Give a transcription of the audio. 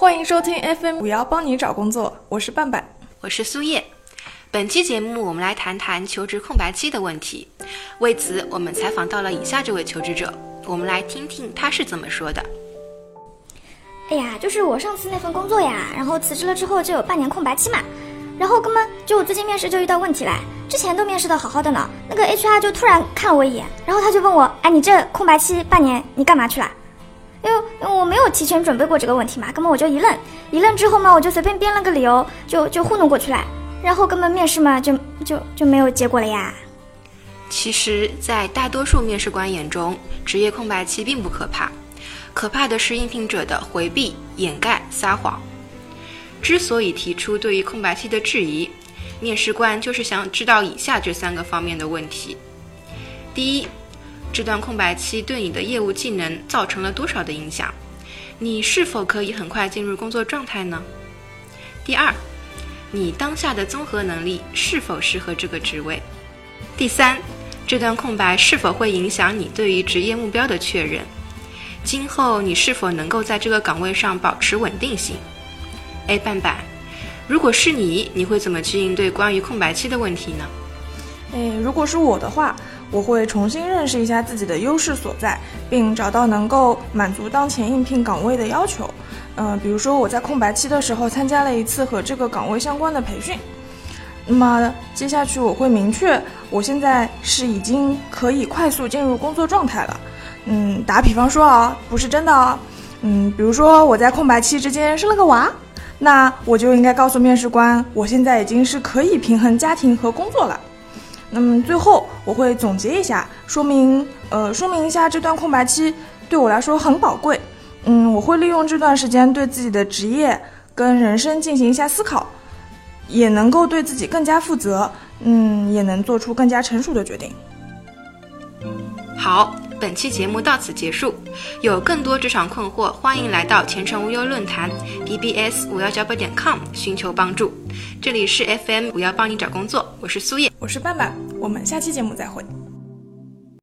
欢迎收听 FM 五幺帮你找工作，我是半半，我是苏叶。本期节目我们来谈谈求职空白期的问题。为此，我们采访到了以下这位求职者，我们来听听他是怎么说的。哎呀，就是我上次那份工作呀，然后辞职了之后就有半年空白期嘛，然后哥们就我最近面试就遇到问题来，之前都面试的好好的呢，那个 HR 就突然看了我一眼，然后他就问我，哎，你这空白期半年你干嘛去了？因为我没有提前准备过这个问题嘛，根本我就一愣，一愣之后嘛，我就随便编了个理由，就就糊弄过去了，然后根本面试嘛就就就没有结果了呀。其实，在大多数面试官眼中，职业空白期并不可怕。可怕的是应聘者的回避、掩盖、撒谎。之所以提出对于空白期的质疑，面试官就是想知道以下这三个方面的问题：第一，这段空白期对你的业务技能造成了多少的影响？你是否可以很快进入工作状态呢？第二，你当下的综合能力是否适合这个职位？第三，这段空白是否会影响你对于职业目标的确认？今后你是否能够在这个岗位上保持稳定性？哎，半半，如果是你，你会怎么去应对关于空白期的问题呢？哎，如果是我的话，我会重新认识一下自己的优势所在，并找到能够满足当前应聘岗位的要求。嗯，比如说我在空白期的时候参加了一次和这个岗位相关的培训。那么接下去我会明确，我现在是已经可以快速进入工作状态了。嗯，打比方说啊，不是真的啊。嗯，比如说我在空白期之间生了个娃，那我就应该告诉面试官，我现在已经是可以平衡家庭和工作了。那么最后我会总结一下，说明呃说明一下这段空白期对我来说很宝贵。嗯，我会利用这段时间对自己的职业跟人生进行一下思考，也能够对自己更加负责。嗯，也能做出更加成熟的决定。好。本期节目到此结束，有更多职场困惑，欢迎来到前程无忧论坛 b b s 五幺九八点 com 寻求帮助。这里是 FM 五幺帮你找工作，我是苏叶，我是半半，我们下期节目再会。